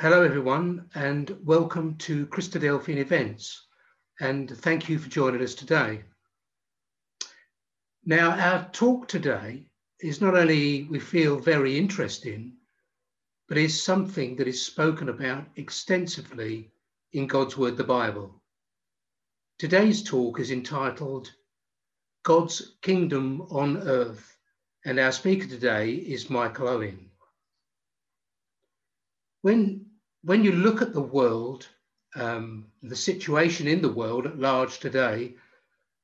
Hello, everyone, and welcome to Christadelphian Events. And thank you for joining us today. Now, our talk today is not only we feel very interesting, but is something that is spoken about extensively in God's Word, the Bible. Today's talk is entitled God's Kingdom on Earth, and our speaker today is Michael Owen. When when you look at the world, um, the situation in the world at large today,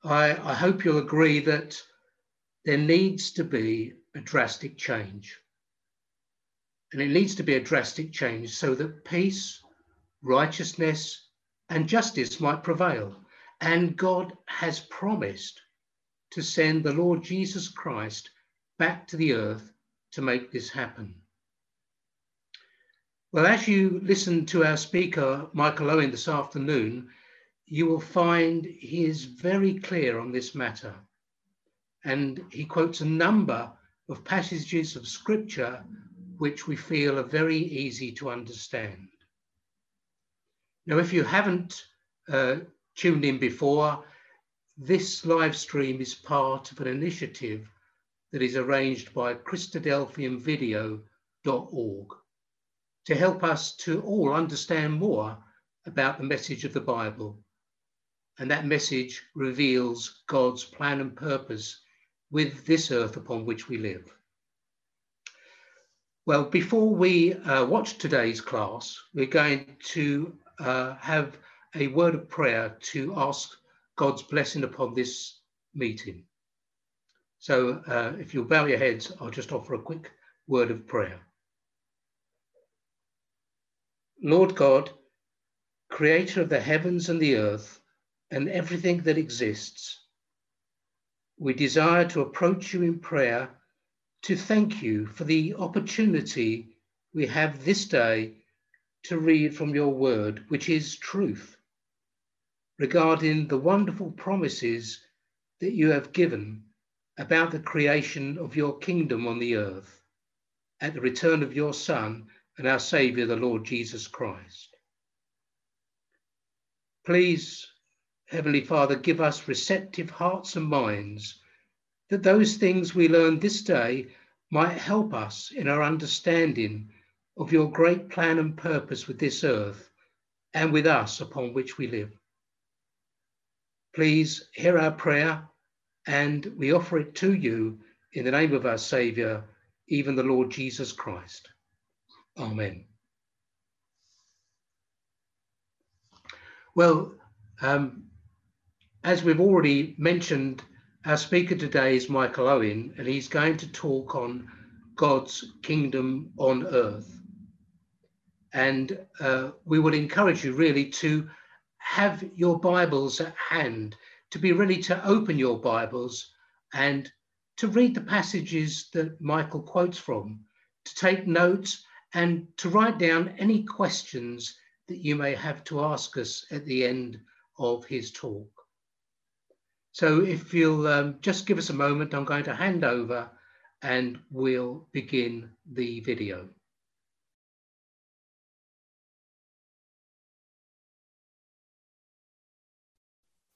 I, I hope you'll agree that there needs to be a drastic change. And it needs to be a drastic change so that peace, righteousness, and justice might prevail. And God has promised to send the Lord Jesus Christ back to the earth to make this happen. Well, as you listen to our speaker, Michael Owen, this afternoon, you will find he is very clear on this matter. And he quotes a number of passages of scripture which we feel are very easy to understand. Now, if you haven't uh, tuned in before, this live stream is part of an initiative that is arranged by Christadelphianvideo.org to help us to all understand more about the message of the Bible. And that message reveals God's plan and purpose with this earth upon which we live. Well, before we uh, watch today's class, we're going to uh, have a word of prayer to ask God's blessing upon this meeting. So uh, if you'll bow your heads, I'll just offer a quick word of prayer. Lord God, creator of the heavens and the earth and everything that exists, we desire to approach you in prayer to thank you for the opportunity we have this day to read from your word, which is truth, regarding the wonderful promises that you have given about the creation of your kingdom on the earth at the return of your Son and our Saviour, the Lord Jesus Christ. Please, Heavenly Father, give us receptive hearts and minds that those things we learn this day might help us in our understanding of your great plan and purpose with this earth and with us upon which we live. Please hear our prayer and we offer it to you in the name of our Saviour, even the Lord Jesus Christ. Amen. Well, um, as we've already mentioned, our speaker today is Michael Owen, and he's going to talk on God's kingdom on earth. And uh, we would encourage you really to have your Bibles at hand, to be ready to open your Bibles and to read the passages that Michael quotes from, to take notes and to write down any questions that you may have to ask us at the end of his talk. So if you'll um, just give us a moment, I'm going to hand over and we'll begin the video.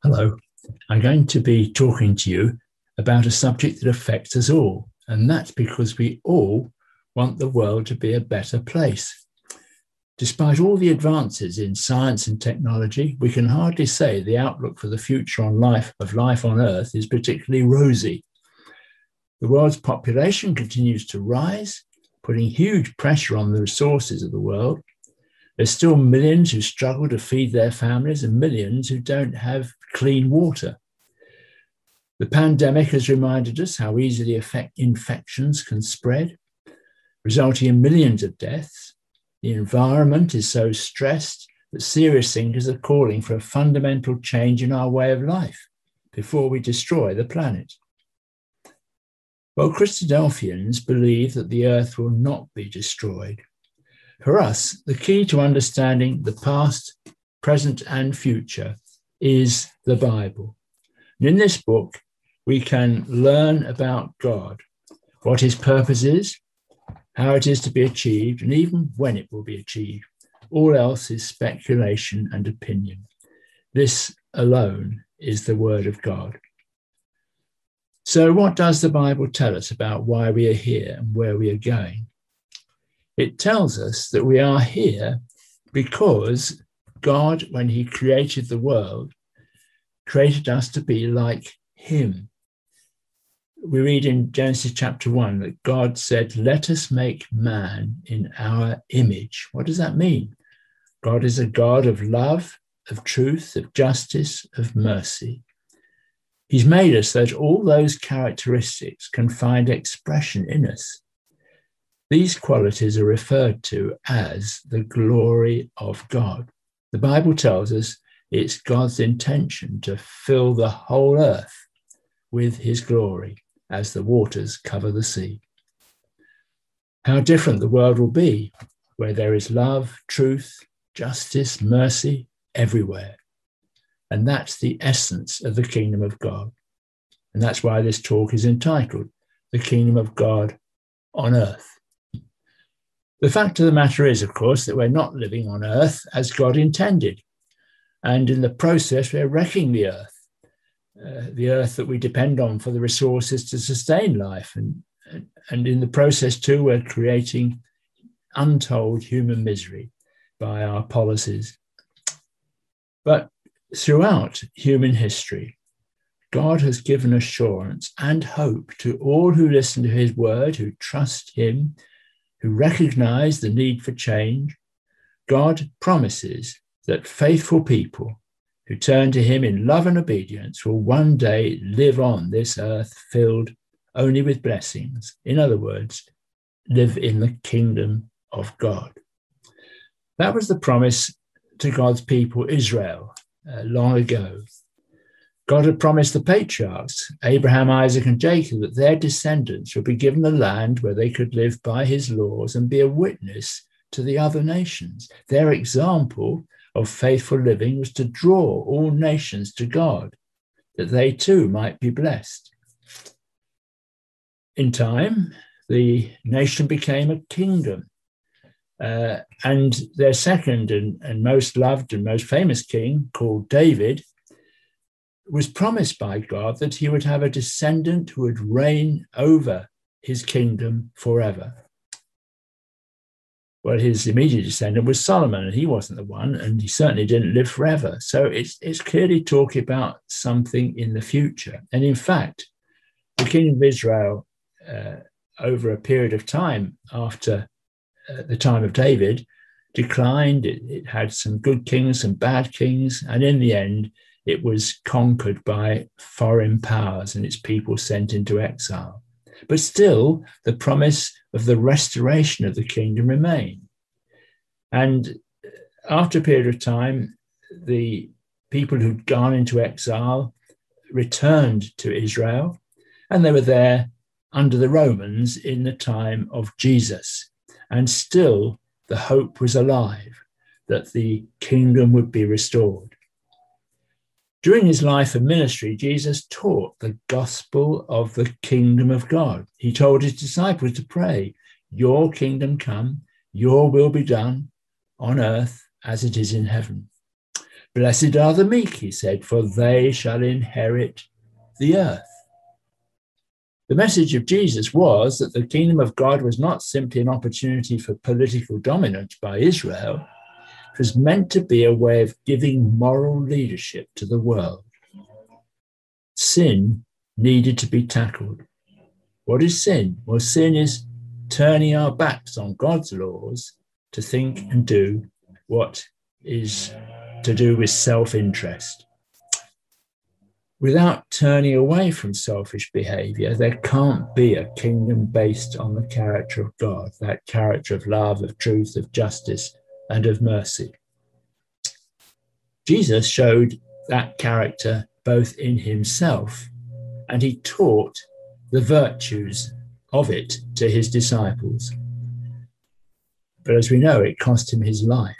Hello, I'm going to be talking to you about a subject that affects us all, and that's because we all want the world to be a better place. Despite all the advances in science and technology, we can hardly say the outlook for the future on life of life on Earth is particularly rosy. The world's population continues to rise, putting huge pressure on the resources of the world. There's still millions who struggle to feed their families and millions who don't have clean water. The pandemic has reminded us how easily infections can spread resulting in millions of deaths. The environment is so stressed that serious thinkers are calling for a fundamental change in our way of life before we destroy the planet. Well, Christadelphians believe that the earth will not be destroyed. For us, the key to understanding the past, present, and future is the Bible. And in this book, we can learn about God, what his purpose is, how it is to be achieved, and even when it will be achieved. All else is speculation and opinion. This alone is the word of God. So, what does the Bible tell us about why we are here and where we are going? It tells us that we are here because God, when He created the world, created us to be like Him. We read in Genesis chapter 1 that God said, Let us make man in our image. What does that mean? God is a God of love, of truth, of justice, of mercy. He's made us so that all those characteristics can find expression in us. These qualities are referred to as the glory of God. The Bible tells us it's God's intention to fill the whole earth with his glory as the waters cover the sea. How different the world will be where there is love, truth, justice, mercy everywhere. And that's the essence of the kingdom of God. And that's why this talk is entitled The Kingdom of God on Earth. The fact of the matter is, of course, that we're not living on earth as God intended. And in the process, we're wrecking the earth, uh, the earth that we depend on for the resources to sustain life. And, and in the process, too, we're creating untold human misery by our policies. But throughout human history, God has given assurance and hope to all who listen to his word, who trust him, who recognize the need for change. God promises that faithful people who turn to him in love and obedience will one day live on this earth filled only with blessings. In other words, live in the kingdom of God. That was the promise to God's people, Israel, uh, long ago. God had promised the patriarchs, Abraham, Isaac, and Jacob, that their descendants would be given a land where they could live by his laws and be a witness to the other nations. Their example of faithful living was to draw all nations to God, that they too might be blessed. In time, the nation became a kingdom. Uh, and their second and, and most loved and most famous king, called David, was promised by God that he would have a descendant who would reign over his kingdom forever. Well, his immediate descendant was Solomon, and he wasn't the one, and he certainly didn't live forever. So it's, it's clearly talking about something in the future. And in fact, the kingdom of Israel, uh, over a period of time after uh, the time of David, declined. It, it had some good kings, some bad kings, and in the end, it was conquered by foreign powers and its people sent into exile. But still, the promise of the restoration of the kingdom remained. And after a period of time, the people who'd gone into exile returned to Israel, and they were there under the Romans in the time of Jesus. And still, the hope was alive that the kingdom would be restored. During his life and ministry, Jesus taught the gospel of the kingdom of God. He told his disciples to pray, Your kingdom come, your will be done on earth as it is in heaven. Blessed are the meek, he said, for they shall inherit the earth. The message of Jesus was that the kingdom of God was not simply an opportunity for political dominance by Israel was meant to be a way of giving moral leadership to the world. Sin needed to be tackled. What is sin? Well, sin is turning our backs on God's laws to think and do what is to do with self interest. Without turning away from selfish behavior, there can't be a kingdom based on the character of God, that character of love, of truth, of justice, and of mercy. Jesus showed that character both in himself and he taught the virtues of it to his disciples. But as we know, it cost him his life.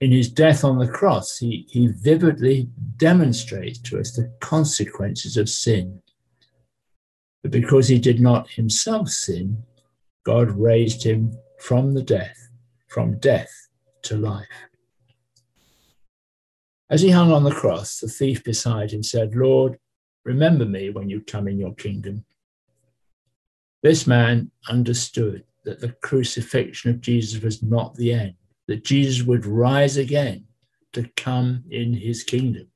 In his death on the cross, he, he vividly demonstrates to us the consequences of sin. But because he did not himself sin, God raised him from the death, from death to life. As he hung on the cross, the thief beside him said, Lord, remember me when you come in your kingdom. This man understood that the crucifixion of Jesus was not the end, that Jesus would rise again to come in his kingdom,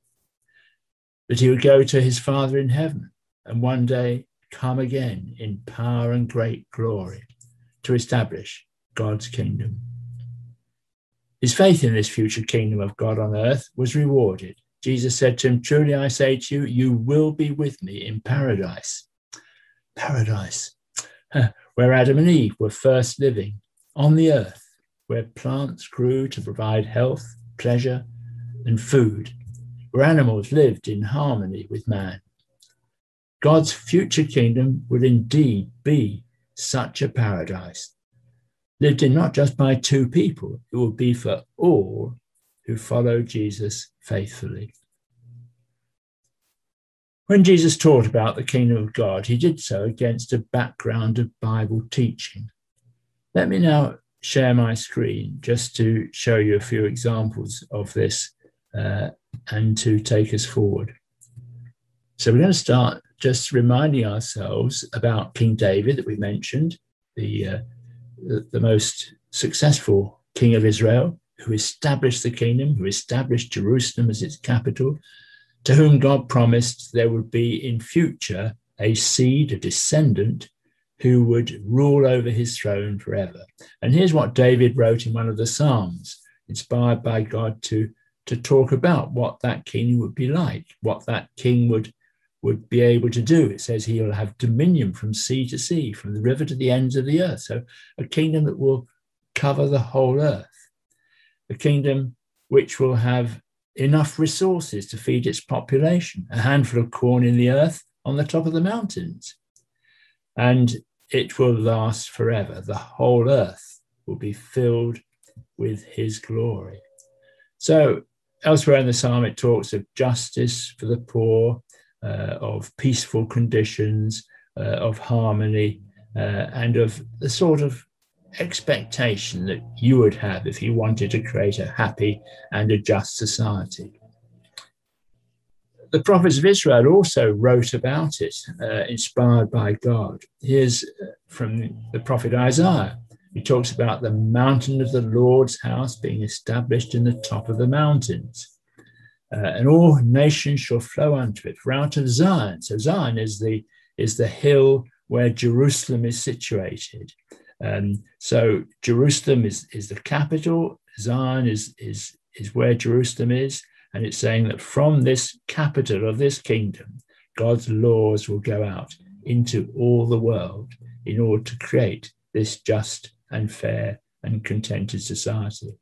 that he would go to his Father in heaven and one day come again in power and great glory to establish God's kingdom. His faith in this future kingdom of God on earth was rewarded. Jesus said to him, Truly I say to you, you will be with me in paradise. Paradise, where Adam and Eve were first living on the earth, where plants grew to provide health, pleasure, and food, where animals lived in harmony with man. God's future kingdom would indeed be such a paradise, lived in not just by two people, it will be for all who follow Jesus faithfully. When Jesus taught about the kingdom of God, he did so against a background of Bible teaching. Let me now share my screen just to show you a few examples of this uh, and to take us forward. So we're going to start just reminding ourselves about King David that we mentioned, the, uh, the, most successful king of Israel, who established the kingdom, who established Jerusalem as its capital, to whom God promised there would be in future a seed, a descendant, who would rule over his throne forever. And here's what David wrote in one of the Psalms, inspired by God to, to talk about what that king would be like, what that king would would be able to do. It says he will have dominion from sea to sea, from the river to the ends of the earth. So a kingdom that will cover the whole earth, a kingdom which will have enough resources to feed its population, a handful of corn in the earth on the top of the mountains. And it will last forever. The whole earth will be filled with his glory. So, elsewhere in the psalm, it talks of justice for the poor, of peaceful conditions, uh, of harmony, uh, and of the sort of expectation that you would have if you wanted to create a happy and a just society. The prophets of Israel also wrote about it, uh, inspired by God. Here's from the prophet Isaiah. He talks about the mountain of the Lord's house being established in the top of the mountains uh, and all nations shall flow unto it. For out of Zion, so Zion is the is the hill where Jerusalem is situated. Um, so Jerusalem is is the capital. Zion is is is where Jerusalem is, and it's saying that from this capital of this kingdom, God's laws will go out into all the world in order to create this just and fair and contented society.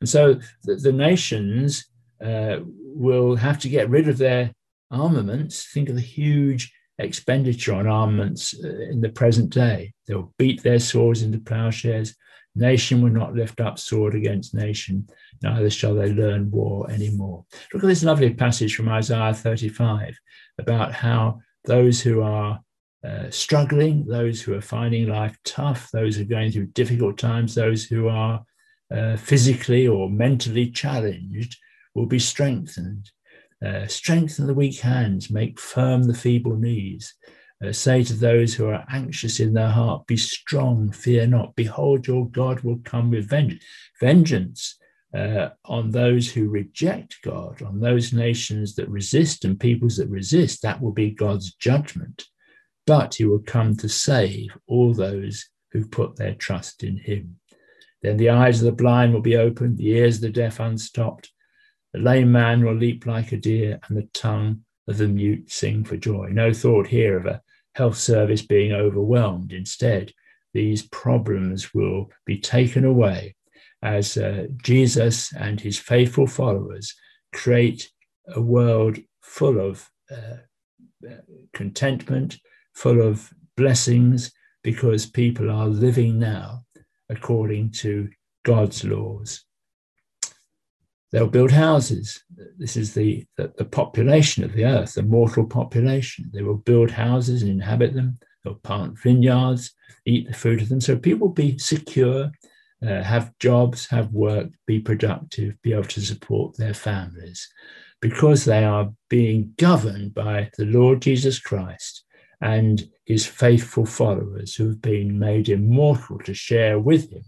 And so the, the nations uh, will have to get rid of their armaments. Think of the huge expenditure on armaments uh, in the present day. They'll beat their swords into plowshares. Nation will not lift up sword against nation, neither shall they learn war anymore. Look at this lovely passage from Isaiah 35 about how those who are uh, struggling, those who are finding life tough, those who are going through difficult times, those who are uh, physically or mentally challenged, will be strengthened. Uh, strengthen the weak hands, make firm the feeble knees. Uh, say to those who are anxious in their heart, Be strong, fear not. Behold, your God will come with vengeance. Vengeance uh, on those who reject God, on those nations that resist and peoples that resist. That will be God's judgment. But he will come to save all those who put their trust in him. Then the eyes of the blind will be opened, the ears of the deaf unstopped the lame man will leap like a deer, and the tongue of the mute sing for joy. No thought here of a health service being overwhelmed. Instead, these problems will be taken away as uh, Jesus and his faithful followers create a world full of uh, contentment, full of blessings, because people are living now according to God's laws. They'll build houses. This is the, the, the, population of the earth, the mortal population. They will build houses and inhabit them. They'll plant vineyards, eat the fruit of them. So people will be secure uh, have jobs, have work, be productive, be able to support their families, because they are being governed by the Lord Jesus Christ and his faithful followers who have been made immortal to share with him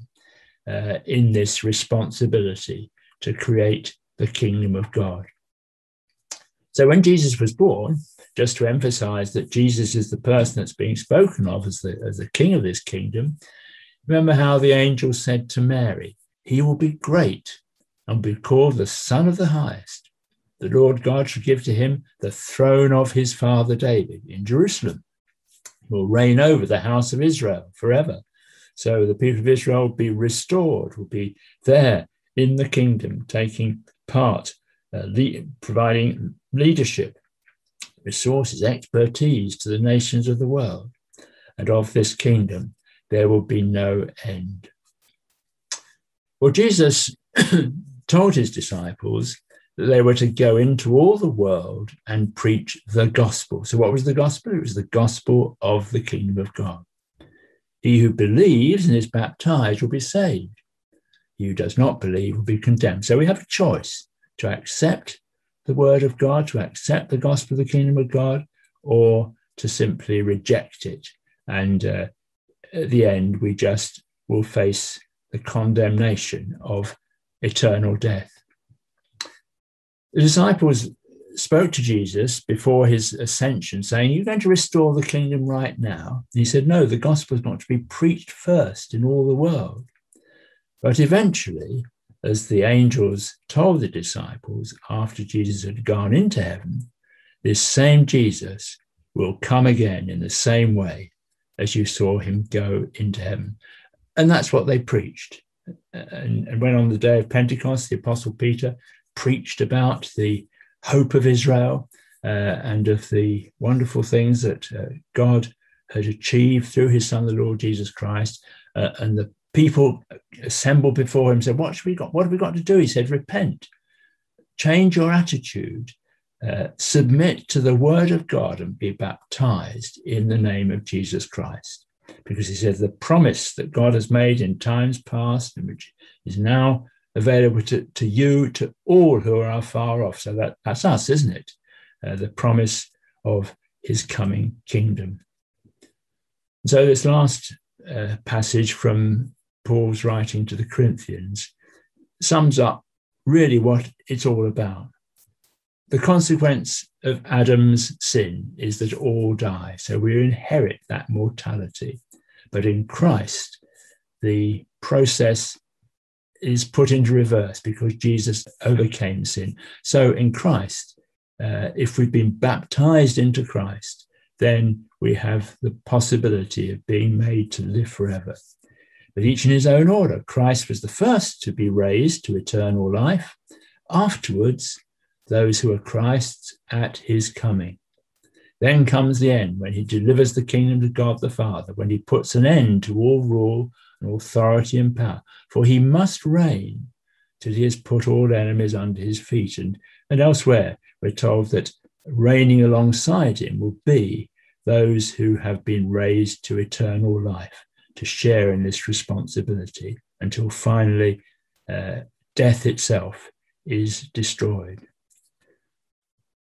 uh, in this responsibility to create the kingdom of God. So when Jesus was born, just to emphasize that Jesus is the person that's being spoken of as the, as the king of this kingdom, remember how the angel said to Mary, He will be great and be called the Son of the Highest. The Lord God shall give to him the throne of his father David in Jerusalem. He will reign over the house of Israel forever. So the people of Israel will be restored, will be there in the kingdom, taking part, uh, le- providing leadership, resources, expertise to the nations of the world. And of this kingdom, there will be no end. Well, Jesus told his disciples that they were to go into all the world and preach the gospel. So, what was the gospel? It was the gospel of the kingdom of God. He who believes and is baptized will be saved. Who does not believe will be condemned. So, we have a choice to accept the word of God, to accept the gospel of the kingdom of God, or to simply reject it. And uh, at the end, we just will face the condemnation of eternal death. The disciples spoke to Jesus before his ascension, saying, You're going to restore the kingdom right now. And he said, No, the gospel is not to be preached first in all the world. But eventually, as the angels told the disciples after Jesus had gone into heaven, this same Jesus will come again in the same way as you saw him go into heaven. And that's what they preached. And, and when on the day of Pentecost, the Apostle Peter preached about the hope of Israel uh, and of the wonderful things that uh, God had achieved through his Son, the Lord Jesus Christ, uh, and the people assembled before him said, What should we got? What have we got to do? He said, Repent, change your attitude, uh, submit to the word of God, and be baptized in the name of Jesus Christ. Because he said, The promise that God has made in times past, and which is now available to, to you, to all who are far off. So that, that's us, isn't it? Uh, the promise of his coming kingdom. So, this last uh, passage from Paul's writing to the Corinthians sums up really what it's all about. The consequence of Adam's sin is that all die. So we inherit that mortality. But in Christ, the process is put into reverse because Jesus overcame sin. So in Christ, uh, if we've been baptized into Christ, then we have the possibility of being made to live forever but each in his own order. Christ was the first to be raised to eternal life. Afterwards, those who are Christ's at his coming. Then comes the end when he delivers the kingdom to God the Father, when he puts an end to all rule and authority and power. For he must reign till he has put all enemies under his feet. And, and elsewhere, we're told that reigning alongside him will be those who have been raised to eternal life to share in this responsibility until finally uh, death itself is destroyed.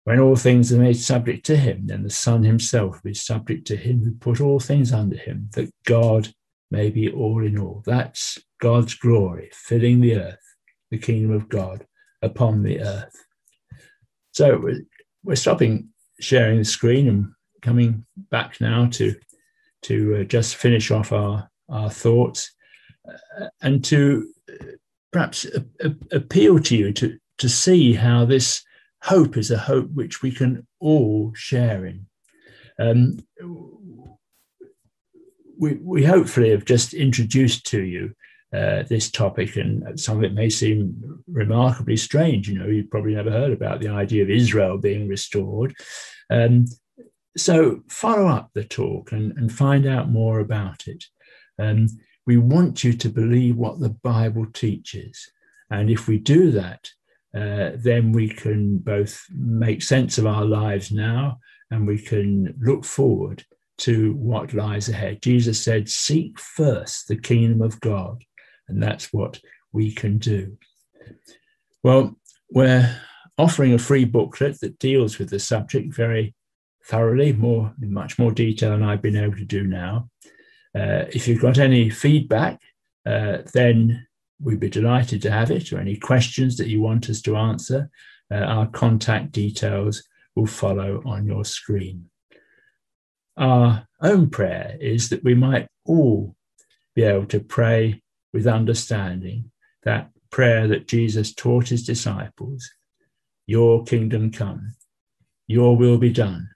When all things are made subject to him, then the Son himself will be subject to him who put all things under him, that God may be all in all. That's God's glory filling the earth, the kingdom of God upon the earth. So we're stopping sharing the screen and coming back now to to uh, just finish off our, our thoughts uh, and to uh, perhaps appeal to you to, to see how this hope is a hope which we can all share in. Um, we, we hopefully have just introduced to you uh, this topic, and some of it may seem remarkably strange. You know, you've probably never heard about the idea of Israel being restored. Um, so follow up the talk and, and find out more about it. Um, we want you to believe what the Bible teaches. And if we do that, uh, then we can both make sense of our lives now and we can look forward to what lies ahead. Jesus said, Seek first the kingdom of God And that's what we can do. Well, we're offering a free booklet that deals with the subject very thoroughly, more in much more detail than I've been able to do now. Uh, if you've got any feedback, uh, then we'd be delighted to have it, or any questions that you want us to answer. Uh, our contact details will follow on your screen. Our own prayer is that we might all be able to pray with understanding that prayer that Jesus taught his disciples Your kingdom come, your will be done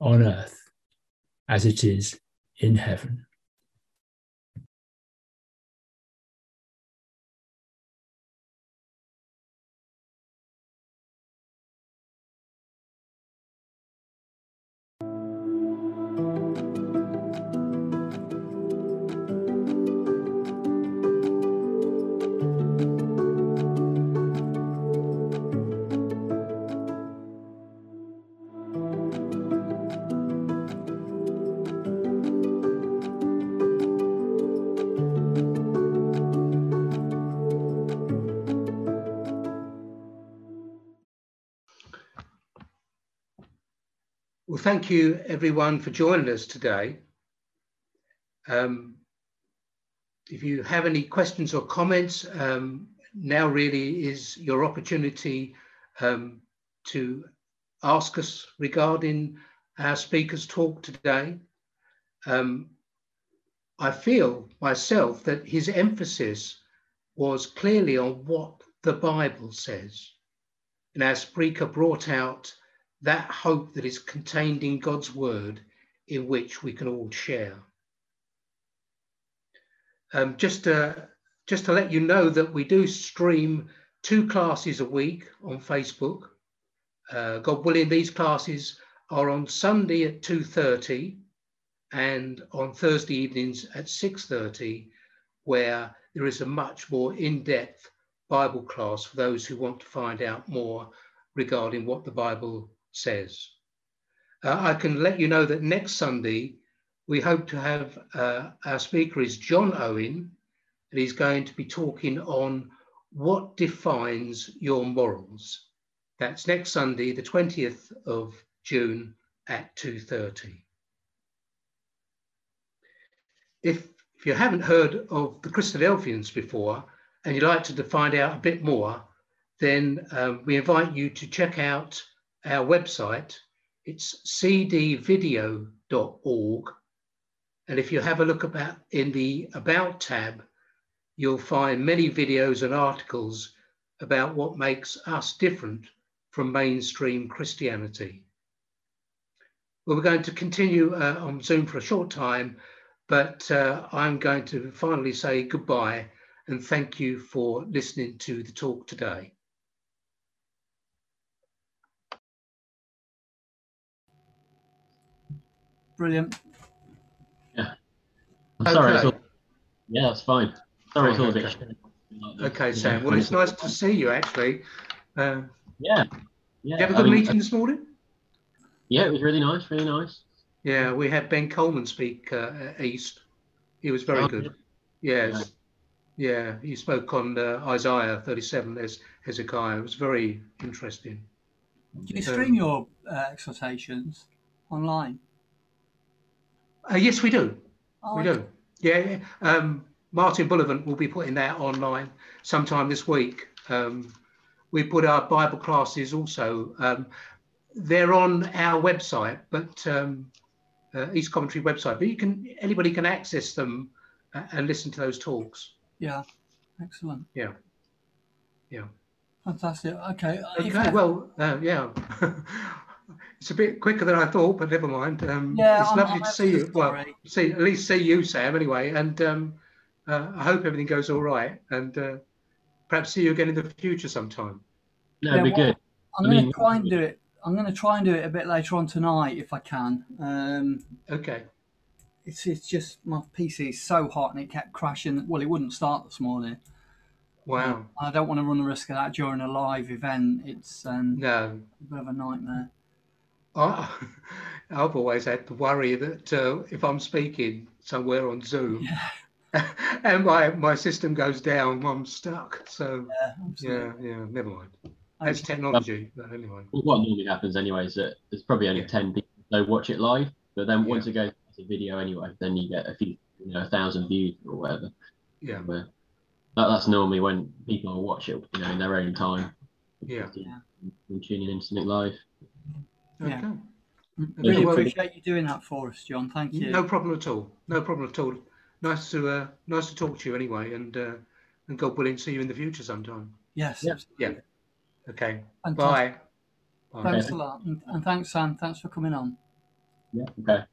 on earth as it is in heaven. Thank you everyone for joining us today. Um, if you have any questions or comments, um, now really is your opportunity um, to ask us regarding our speaker's talk today. Um, I feel myself that his emphasis was clearly on what the Bible says. And our speaker brought out that hope that is contained in God's word in which we can all share. Um, just, to, just to let you know that we do stream two classes a week on Facebook. Uh, God willing, these classes are on Sunday at 2.30 and on Thursday evenings at 6.30, where there is a much more in-depth Bible class for those who want to find out more regarding what the Bible says. Uh, I can let you know that next Sunday, we hope to have uh, our speaker is John Owen, and he's going to be talking on what defines your morals. That's next Sunday, the 20th of June at 2.30. If, if you haven't heard of the Christadelphians before, and you'd like to find out a bit more, then um, we invite you to check out our website. It's cdvideo.org. And if you have a look about in the About tab, you'll find many videos and articles about what makes us different from mainstream Christianity. Well, we're going to continue uh, on Zoom for a short time, but uh, I'm going to finally say goodbye and thank you for listening to the talk today. Brilliant. Yeah. I'm okay. sorry. All, yeah, that's fine. Sorry, it's all okay. a bit. Okay, Sam. Well, it's nice to see you actually. Uh, yeah. Yeah. Did you have a good I mean, meeting this morning? Yeah, it was really nice. Really nice. Yeah, we had Ben Coleman speak uh, at East. He was very oh, good. Yes. Yeah. yeah, he spoke on uh, Isaiah 37 as Hezekiah. It was very interesting. Do you stream um, your uh, exhortations online? Uh, yes, we do. Oh, we do. Yeah. Um, Martin Bullivant will be putting that online sometime this week. Um, we put our Bible classes also. Um, they're on our website, but um, uh, East Coventry website. But you can anybody can access them uh, and listen to those talks. Yeah. Excellent. Yeah. Yeah. Fantastic. Okay. Okay. Well, uh, yeah. it's a bit quicker than I thought, but never mind. Um, yeah, it's I'm, lovely I'm to see you. Well, see at least see you, Sam. Anyway, and um, uh, I hope everything goes all right, and uh, perhaps see you again in the future sometime. No, it'd be well, good. I'm going to try and do it. I'm going to try and do it a bit later on tonight if I can. Um, okay. It's it's just my PC is so hot and it kept crashing. Well, it wouldn't start this morning. Wow. I don't want to run the risk of that during a live event. It's um, no a bit of a nightmare. I, I've always had the worry that uh, if I'm speaking somewhere on Zoom, yeah. and my my system goes down, I'm stuck. So Yeah, yeah, yeah, never mind. Thank That's technology, but anyway. Well, what normally happens anyway is that there's probably only Yeah. 10 people that watch it live, but then once Yeah. it goes as a video anyway, then you get a few, you know, a thousand views or whatever. Yeah, Where that, that's normally when people will watch it, you know, in their own time. yeah. And tuning in something live. Yeah. Okay. I really well- appreciate you doing that for us, John. Thank you. No problem at all. No problem at all. Nice to uh, nice to talk to you anyway, and uh, and God willing, see you in the future sometime. Yes. Yeah. absolutely. Okay. Fantastic. Bye. Bye. Thanks a lot. And, and thanks, Sam. Thanks for coming on. Yeah. Okay.